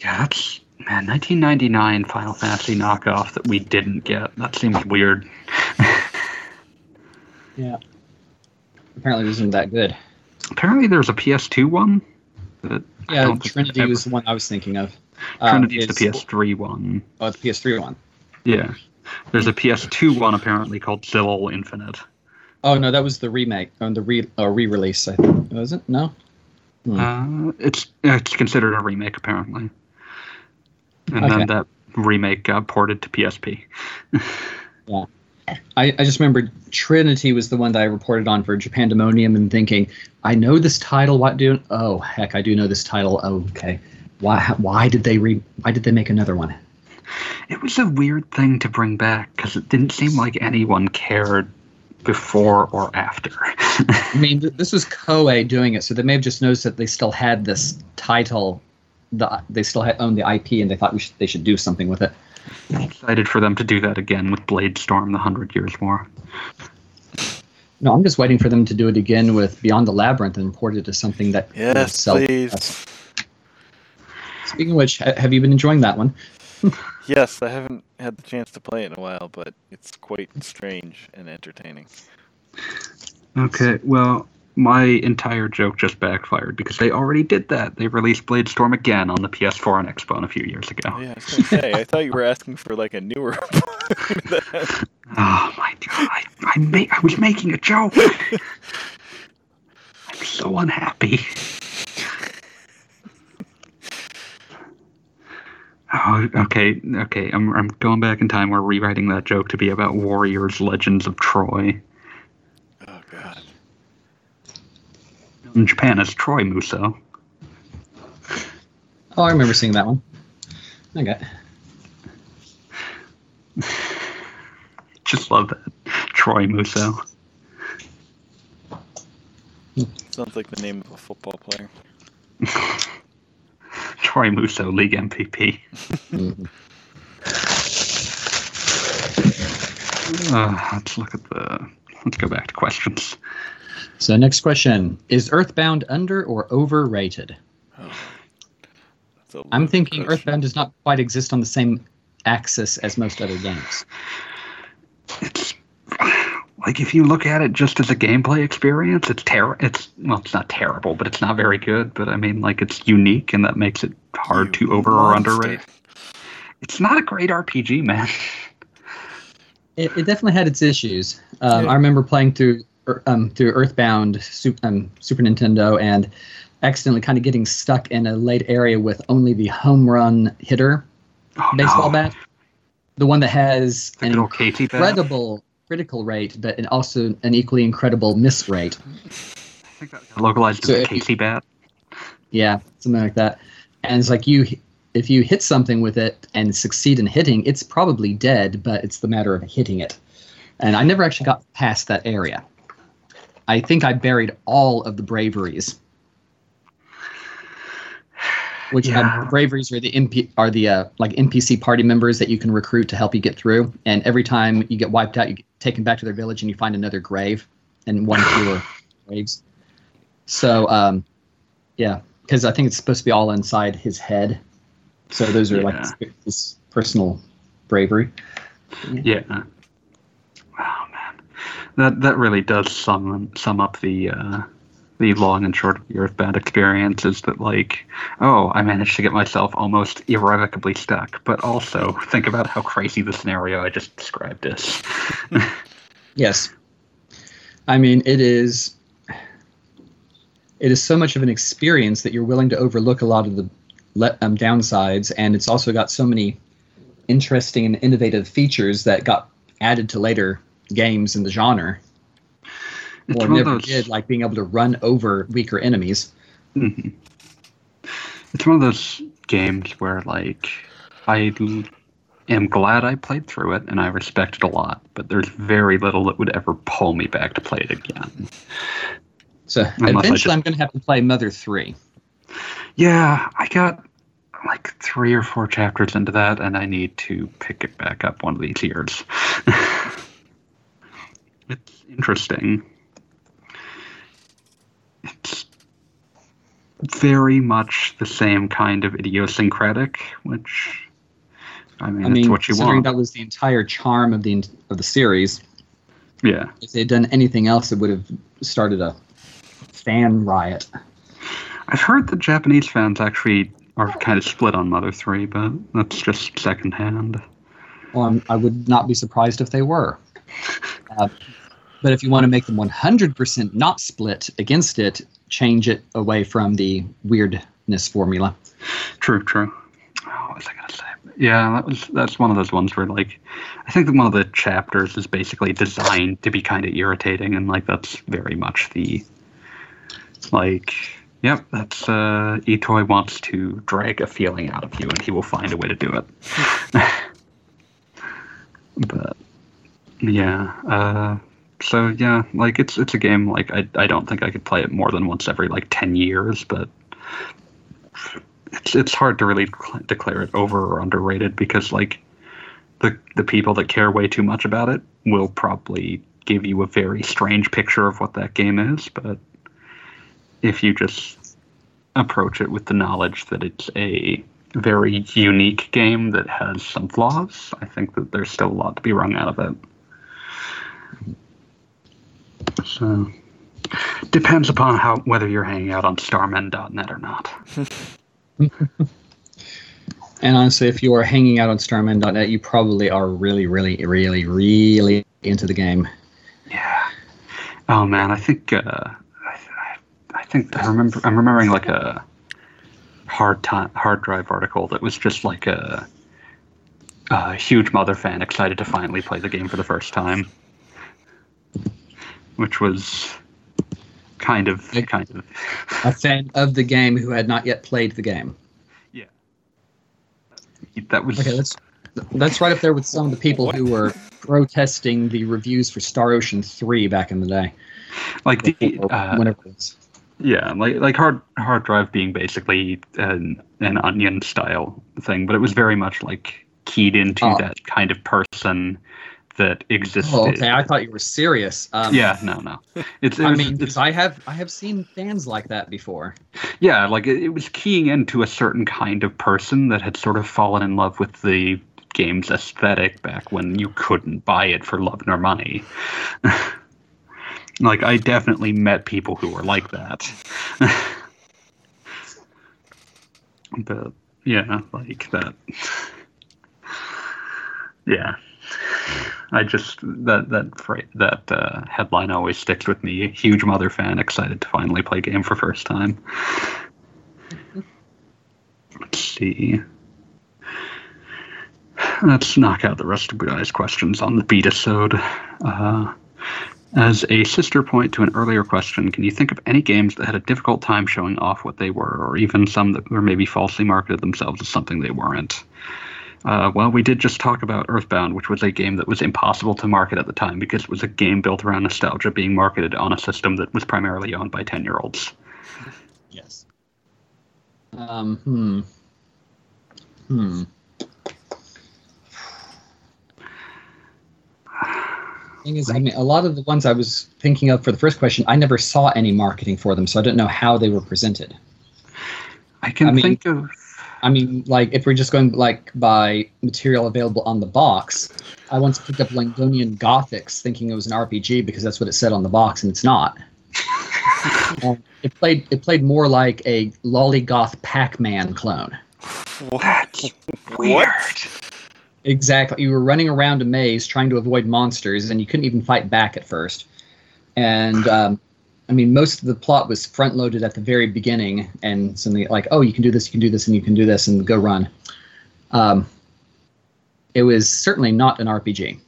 Yeah, that's man, 1999 Final Fantasy knockoff that we didn't get. That seems weird. (laughs) Yeah. Apparently, it wasn't that good. Apparently, there's a PS2 one. That Yeah, Trinity was the one I was thinking of. Um, Trinity's the PS3 one. Oh, the PS3 one. Yeah. There's a PS2 one apparently called Zill O'll Infinite. Oh no, that was the remake or the re uh, re-release. I think was it? No. Hmm. Uh, it's it's considered a remake apparently. And Okay. then that remake got ported to PSP. (laughs) I, I just remember Trinity was the one that I reported on for Japandemonium and thinking, I know this title. What do? Oh heck, I do know this title. Oh, okay. Why? Why did they re? Why did they make another one? It was a weird thing to bring back because it didn't seem like anyone cared before or after. (laughs) I mean, th- this was Koei doing it, so they may have just noticed that they still had this title. The they still had owned the IP, and they thought we should, they should do something with it. Excited for them to do that again with Blade Storm: The Hundred Years War. No, I'm just waiting for them to do it again with Beyond the Labyrinth and port it to something that Yes, sell please. us. Speaking of which, have you been enjoying that one? (laughs) Yes, I haven't had the chance to play it in a while, but it's quite strange and entertaining. Okay, well, my entire joke just backfired because they already did that. They released Blade Storm again on the PS4 and Xbone a few years ago. Oh, yeah, I was gonna say, I thought you were asking for like a newer. (laughs) (laughs) Oh my god! I, I, ma- I was making a joke. (laughs) I'm so unhappy. Oh, okay, okay. I'm I'm going back in time. We're rewriting that joke to be about warriors, legends of Troy. in Japan as Troy Muso. Oh, I remember seeing that one. Okay. Just love that. Troy Muso. Sounds like the name of a football player. (laughs) Troy Muso, league MPP. (laughs) uh, let's look at the. Let's go back to questions. So next question: Is Earthbound under or overrated? That's a I'm thinking question. Earthbound does not quite exist on the same axis as most other games. It's like if you look at it just as a gameplay experience, it's ter- It's well, it's not terrible, but it's not very good. But I mean, like it's unique, and that makes it hard You to over or monster. underrate. It's not a great RPG, man. It, it definitely had its issues. Um, Yeah. I remember playing through Ear- um, through Earthbound um, Super Nintendo and accidentally kind of getting stuck in a late area with only the home run hitter Oh, baseball no. bat, the one that has The an good old Katie bat. incredible critical rate, but and also an equally incredible miss rate. I think that localized So if Casey bat. Yeah, something like that. And it's like you, if you hit something with it and succeed in hitting, it's probably dead, but it's the matter of hitting it. And I never actually got past that area. I think I buried all of the braveries. Which Yeah. uh, braveries are the MP, are the uh, like NPC party members that you can recruit to help you get through. And every time you get wiped out, you get taken back to their village and you find another grave and one (sighs) fewer graves. So um, yeah, because I think it's supposed to be all inside his head. So those are Yeah. like his personal bravery. Yeah. Man, that that really does sum sum up the uh, the long and short of the Earthbound experience. Is that like, oh, I managed to get myself almost irrevocably stuck, but also think about how crazy the scenario I just described is. (laughs) Yes. I mean, it is. It is so much of an experience that you're willing to overlook a lot of the le- um, downsides, and it's also got so many interesting and innovative features that got added to later games in the genre, It's or never those. did, like being able to run over weaker enemies. Mhm. It's one of those games where like I l- am glad I played through it and I respect it a lot, but there's very little that would ever pull me back to play it again. So I eventually, just- I'm going to have to play Mother Three. Yeah, I got like three or four chapters into that, and I need to pick it back up one of these years. (laughs) it's interesting. It's very much the same kind of idiosyncratic, which I mean, I it's mean, what you considering want. that was the entire charm of the of the series. yeah, If they had done anything else, it would have started a fan riot. I've heard that Japanese fans actually are kind of split on Mother Three, but that's just secondhand. Well, I'm, I would not be surprised if they were. (laughs) Uh, but if you want to make them 100% not split against it, change it away from the weirdness formula. True, true. Oh, what was I gonna say? Yeah, that was that's one of those ones where like I think one of the chapters is basically designed to be kind of irritating, and like that's very much the like. Yep, that's uh, Itoi wants to drag a feeling out of you, and he will find a way to do it. (laughs) but yeah, uh, so yeah, like it's it's a game like I I don't think I could play it more than once every like ten years, but it's it's hard to really declare it over or underrated because like the the people that care way too much about it will probably give you a very strange picture of what that game is, but if you just approach it with the knowledge that it's a very unique game that has some flaws, I think that there's still a lot to be wrung out of it. So depends upon how whether you're hanging out on starmen.net or not. (laughs) And honestly, if you are hanging out on starmen.net, you probably are really, really, really, really into the game. Yeah. Oh man, I think uh, I, I, I think I remember I'm remembering like a hard time hard drive article that was just like a, a huge mother fan excited to finally play the game for the first time, which was kind of Like- kind of A fan of the game who had not yet played the game. Yeah, that was Okay, that's that's right up there with some of the people who were protesting the reviews for Star Ocean 3 back in the day. like the uh, whenever it was. Yeah, like like hard hard drive being basically an an onion style thing, but it was very much like keyed into Oh. that kind of person that existed. Oh, okay. I thought you were serious. Um, yeah, no, no. It's, it I was- mean, it's, I have I have seen fans like that before. yeah, like it, it was keying into a certain kind of person that had sort of fallen in love with the game's aesthetic back when you couldn't buy it for love nor money. (laughs) like I definitely met people who were like that. (laughs) but yeah, like that. Yeah. I just that that that uh, headline always sticks with me. Huge Mother fan, excited to finally play game for first time. Let's see. Let's knock out the rest of Budai's questions on the beta sode. Uh, as a sister point to an earlier question, can you think of any games that had a difficult time showing off what they were, or even some that were maybe falsely marketed themselves as something they weren't? Uh, well, we did just talk about Earthbound, which was a game that was impossible to market at the time because it was a game built around nostalgia being marketed on a system that was primarily owned by 10 year olds. Yes. Um. Hmm. Hmm. Thing is, I mean, a lot of the ones I was thinking of for the first question, I never saw any marketing for them, so I don't know how they were presented. I can I mean- think of. I mean, like if we're just going like by material available on the box, I once picked up Langdonian Gothics thinking it was an RPG because that's what it said on the box, and it's not. (laughs) Um, it played it played more like a Lollygoth Pac-Man clone. That's What? Exactly. You were running around a maze trying to avoid monsters, and you couldn't even fight back at first. And um, I mean, most of the plot was front loaded at the very beginning, and something like, "Oh, you can do this, you can do this, and you can do this, and go run." Um, it was certainly not an RPG.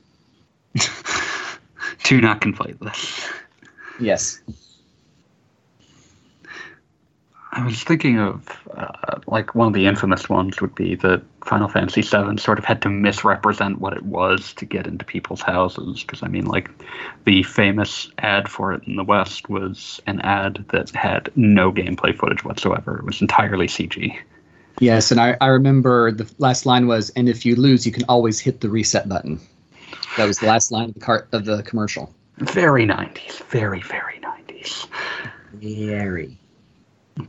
(laughs) Do not conflate this. Yes. I was thinking of uh, like one of the infamous ones would be that Final Fantasy VII sort of had to misrepresent what it was to get into people's houses. Because I mean, like the famous ad for it in the West was an ad that had no gameplay footage whatsoever. It was entirely CG. Yes, and I, I remember the last line was, "And if you lose, you can always hit the reset button." That was the last line of the cart of the commercial. Very 90s. Very very 90s. Very.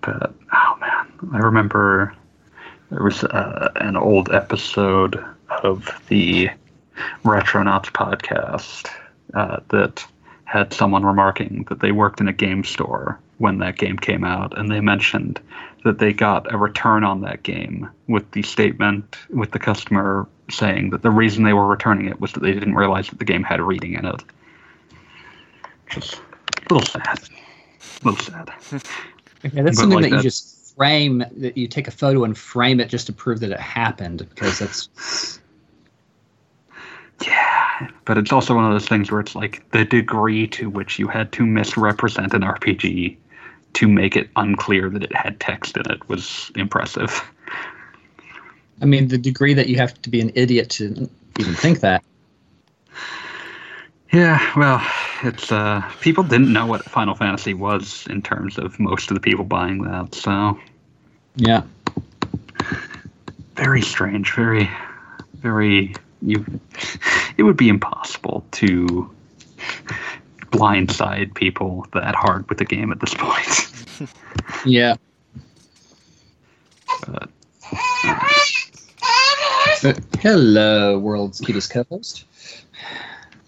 But oh man, I remember there was uh, an old episode of the Retronauts podcast uh, that had someone remarking that they worked in a game store when that game came out, and they mentioned that they got a return on that game with the statement with the customer saying that the reason they were returning it was that they didn't realize that the game had a reading in it. Just a little sad. A little sad. (laughs) Okay, that's But something like that you just frame. That you take a photo and frame it just to prove that it happened, because that's Yeah, but it's also one of those things where it's like the degree to which you had to misrepresent an RPG to make it unclear that it had text in it was impressive. I mean, the degree that you have to be an idiot to even think that. Yeah, well, it's uh people didn't know what Final Fantasy was in terms of most of the people buying that, so Yeah. very strange, very very you it would be impossible to blindside people that hard with the game at this point. (laughs) Yeah. But, Uh, hello, world's cutest co-host.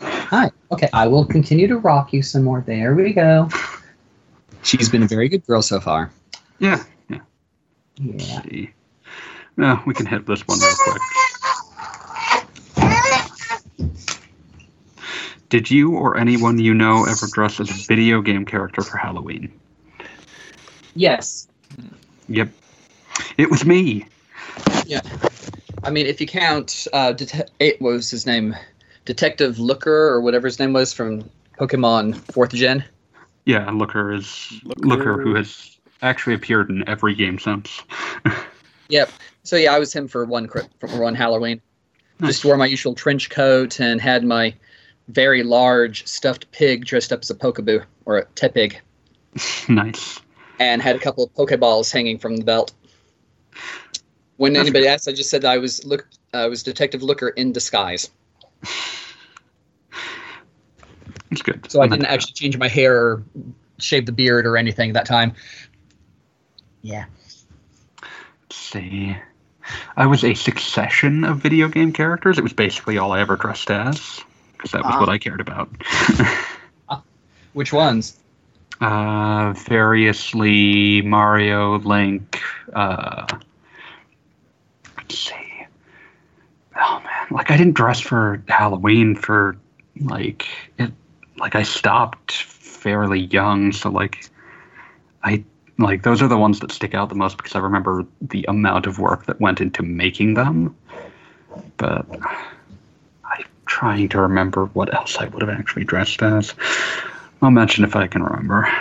Hi. Okay, I will continue to rock you some more. There we go. (laughs) She's been a very good girl so far. yeah, yeah. Yeah. see. No, we can hit this one real quick. Did you or anyone you know ever dress as a video game character for Halloween? Yes. Yep. It was me. Yeah. I mean, if you count, uh, det- it, what was his name? Detective Looker or whatever his name was from Pokemon Fourth Gen. Yeah, Looker is Looker. Looker, who has actually appeared in every game since. (laughs) Yep. So yeah, I was him for one for one Halloween. Nice. Just wore my usual trench coat and had my very large stuffed pig dressed up as a Pokabu or a Tepig, (laughs) nice. and had a couple of Pokeballs hanging from the belt. When That's anybody asked, I just said I was look I was Detective Looker in disguise. It's good. So I didn't actually change my hair or shave the beard or anything that time. Yeah. Let's see. I was a succession of video game characters. It was basically all I ever dressed as, because that was Ah. what I cared about. Which ones? uh, variously Mario, Link. Uh, let's see. Oh man, like I didn't dress for Halloween for like it. Like I stopped fairly young, so like I like those are the ones that stick out the most because I remember the amount of work that went into making them. But I'm trying to remember what else I would have actually dressed as. I'll mention if I can remember.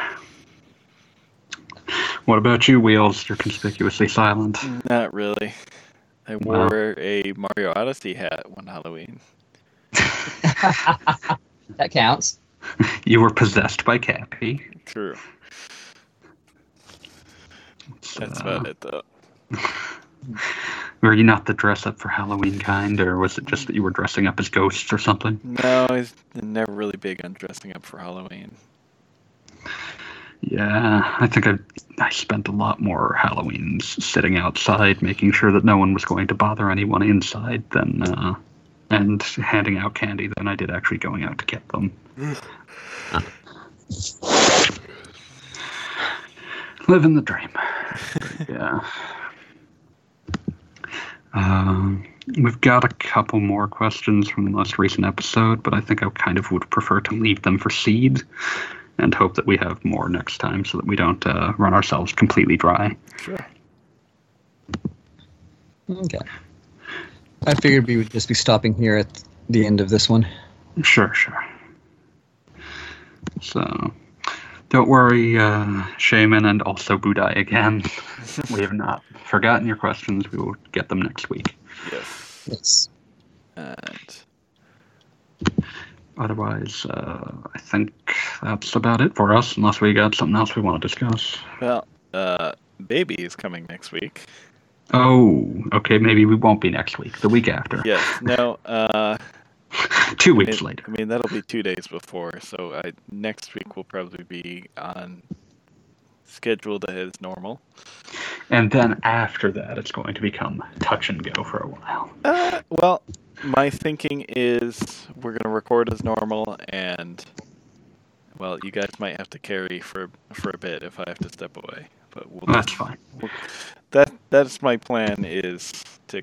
What about you, Wheels? You're conspicuously silent. Not really. I Wow. wore a Mario Odyssey hat one Halloween. (laughs) That counts. (laughs) You were possessed by Cappy. True. That's Uh, about it, though. Were you not the dress up for Halloween kind, or was it just that you were dressing up as ghosts or something? No, I was never really big on dressing up for Halloween. Yeah, I think I I spent a lot more Halloweens sitting outside, making sure that no one was going to bother anyone inside, than uh, and handing out candy than I did actually going out to get them. (laughs) Living the dream. yeah. Um, we've got a couple more questions from the most recent episode, but I think I kind of would prefer to leave them for seed and hope that we have more next time so that we don't uh, run ourselves completely dry. Sure. Okay. I figured we would just be stopping here at the end of this one. Sure, sure. So, don't worry, uh, Shaman and also Budai again. (laughs) we have not forgotten your questions. We will get them next week. Yes. Yes. And Otherwise, uh, I think that's about it for us, unless we got something else we want to discuss. well, uh, baby is coming next week. Oh, okay, maybe we won't be next week, the week after. Yes. No. Uh, (laughs) Two weeks later. I mean, that'll be two days before. So I, next week will probably be on scheduled as normal. And then after that, it's going to become touch and go for a while. Uh, well, my thinking is we're gonna record as normal, and well, you guys might have to carry for for a bit if I have to step away. But we'll That's fine. that that's my plan is to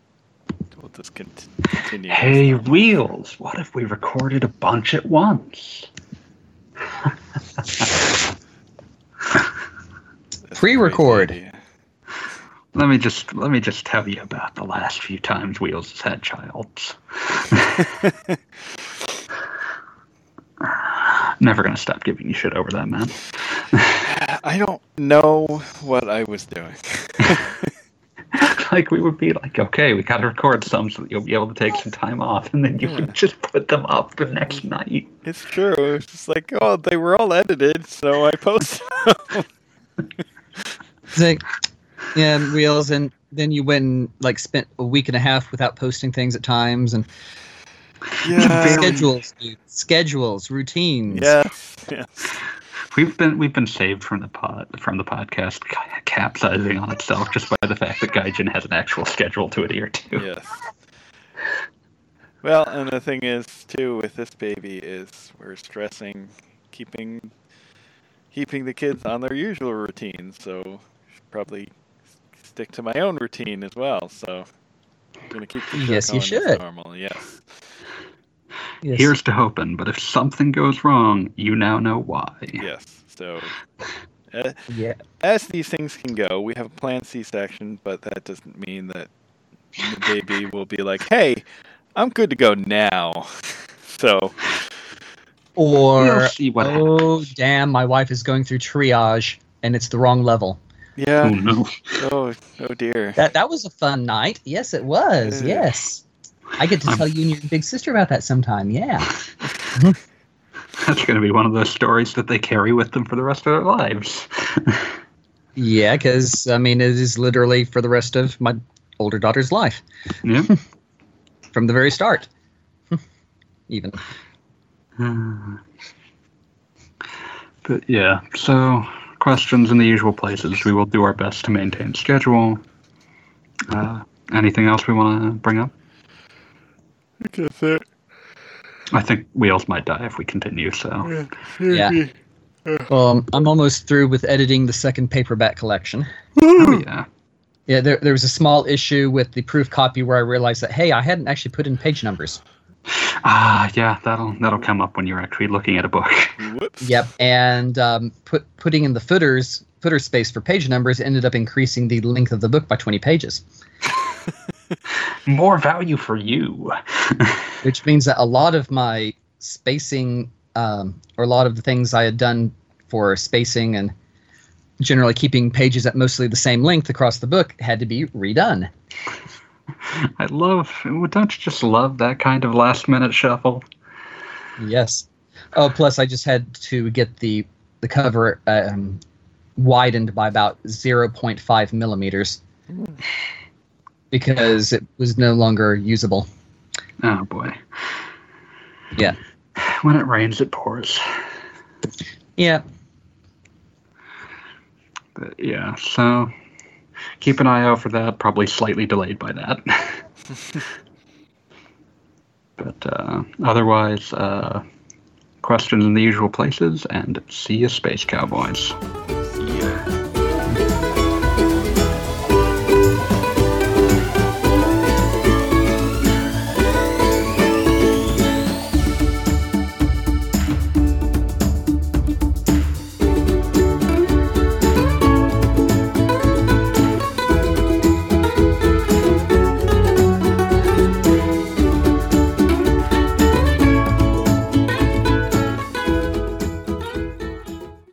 we'll just continue. Hey, Wheels, what if we recorded a bunch at once? Pre-record. Let me just let me just tell you about the last few times Wheels has had childs. (laughs) Never gonna stop giving you shit over that, man. I don't know what I was doing. (laughs) (laughs) like we would be like, okay, we gotta record some so that you'll be able to take some time off, and then you Yeah. would hmm. just put them up the next mm. night. it's true. It's just like, oh, they were all edited, so I posted. (laughs) them. Like, yeah, wheels, and then you went and like spent a week and a half without posting things at times, and yeah. schedules, dude, schedules, routines. Yes. Yes. We've been we've been saved from the pod from the podcast capsizing on itself just by the fact that Gaijin has an actual schedule to adhere to. Yes. Well, and the thing is too with this baby is we're stressing keeping keeping the kids on their usual routine, so should probably stick to my own routine as well. So I'm gonna keep the Yes, you should. normal. Yes. Yes. Here's to hoping, but if something goes wrong, you now know why. Yes. So uh, (laughs) yeah. as these things can go, we have a planned C-section, but that doesn't mean that the baby (laughs) will be like, "Hey, I'm good to go now." (laughs) so Or We'll see what oh happens. damn, my wife is going through triage and it's the wrong level. yeah. Oh no. Oh, oh dear. That that was a fun night. Yes, it was. Yeah. Yes. I get to I'm- tell you and your big sister about that sometime. Yeah. (laughs) That's going to be one of those stories that they carry with them for the rest of their lives. (laughs) Yeah, because I mean, it is literally for the rest of my older daughter's life yeah. (laughs) from the very start. Even. (sighs) But yeah, so questions in the usual places. We will do our best to maintain schedule. Uh, anything else we want to bring up? I guess it. I think wheels might die if we continue. So Yeah. Well, I'm almost through with editing the second paperback collection. oh yeah, Yeah, there, there was a small issue with the proof copy where I realized that hey, I hadn't actually put in page numbers. ah yeah, that'll that'll come up when you're actually looking at a book. Whoops. Yep, and um, put putting in the footers footer space for page numbers ended up increasing the length of the book by 20 pages, (laughs) More value for you. which means that a lot of my spacing um, or a lot of the things I had done for spacing and generally keeping pages at mostly the same length across the book had to be redone. I love. Don't you just love that kind of last minute shuffle? Yes. Oh, plus I just had to get the the cover um, widened by about 0.5 millimeters because it was no longer usable. Oh boy. Yeah. When it rains, it pours. Yeah. But yeah, so keep an eye out for that. Probably slightly delayed by that. (laughs) but uh, otherwise, uh, questions in the usual places, and see you, Space Cowboys. Yeah.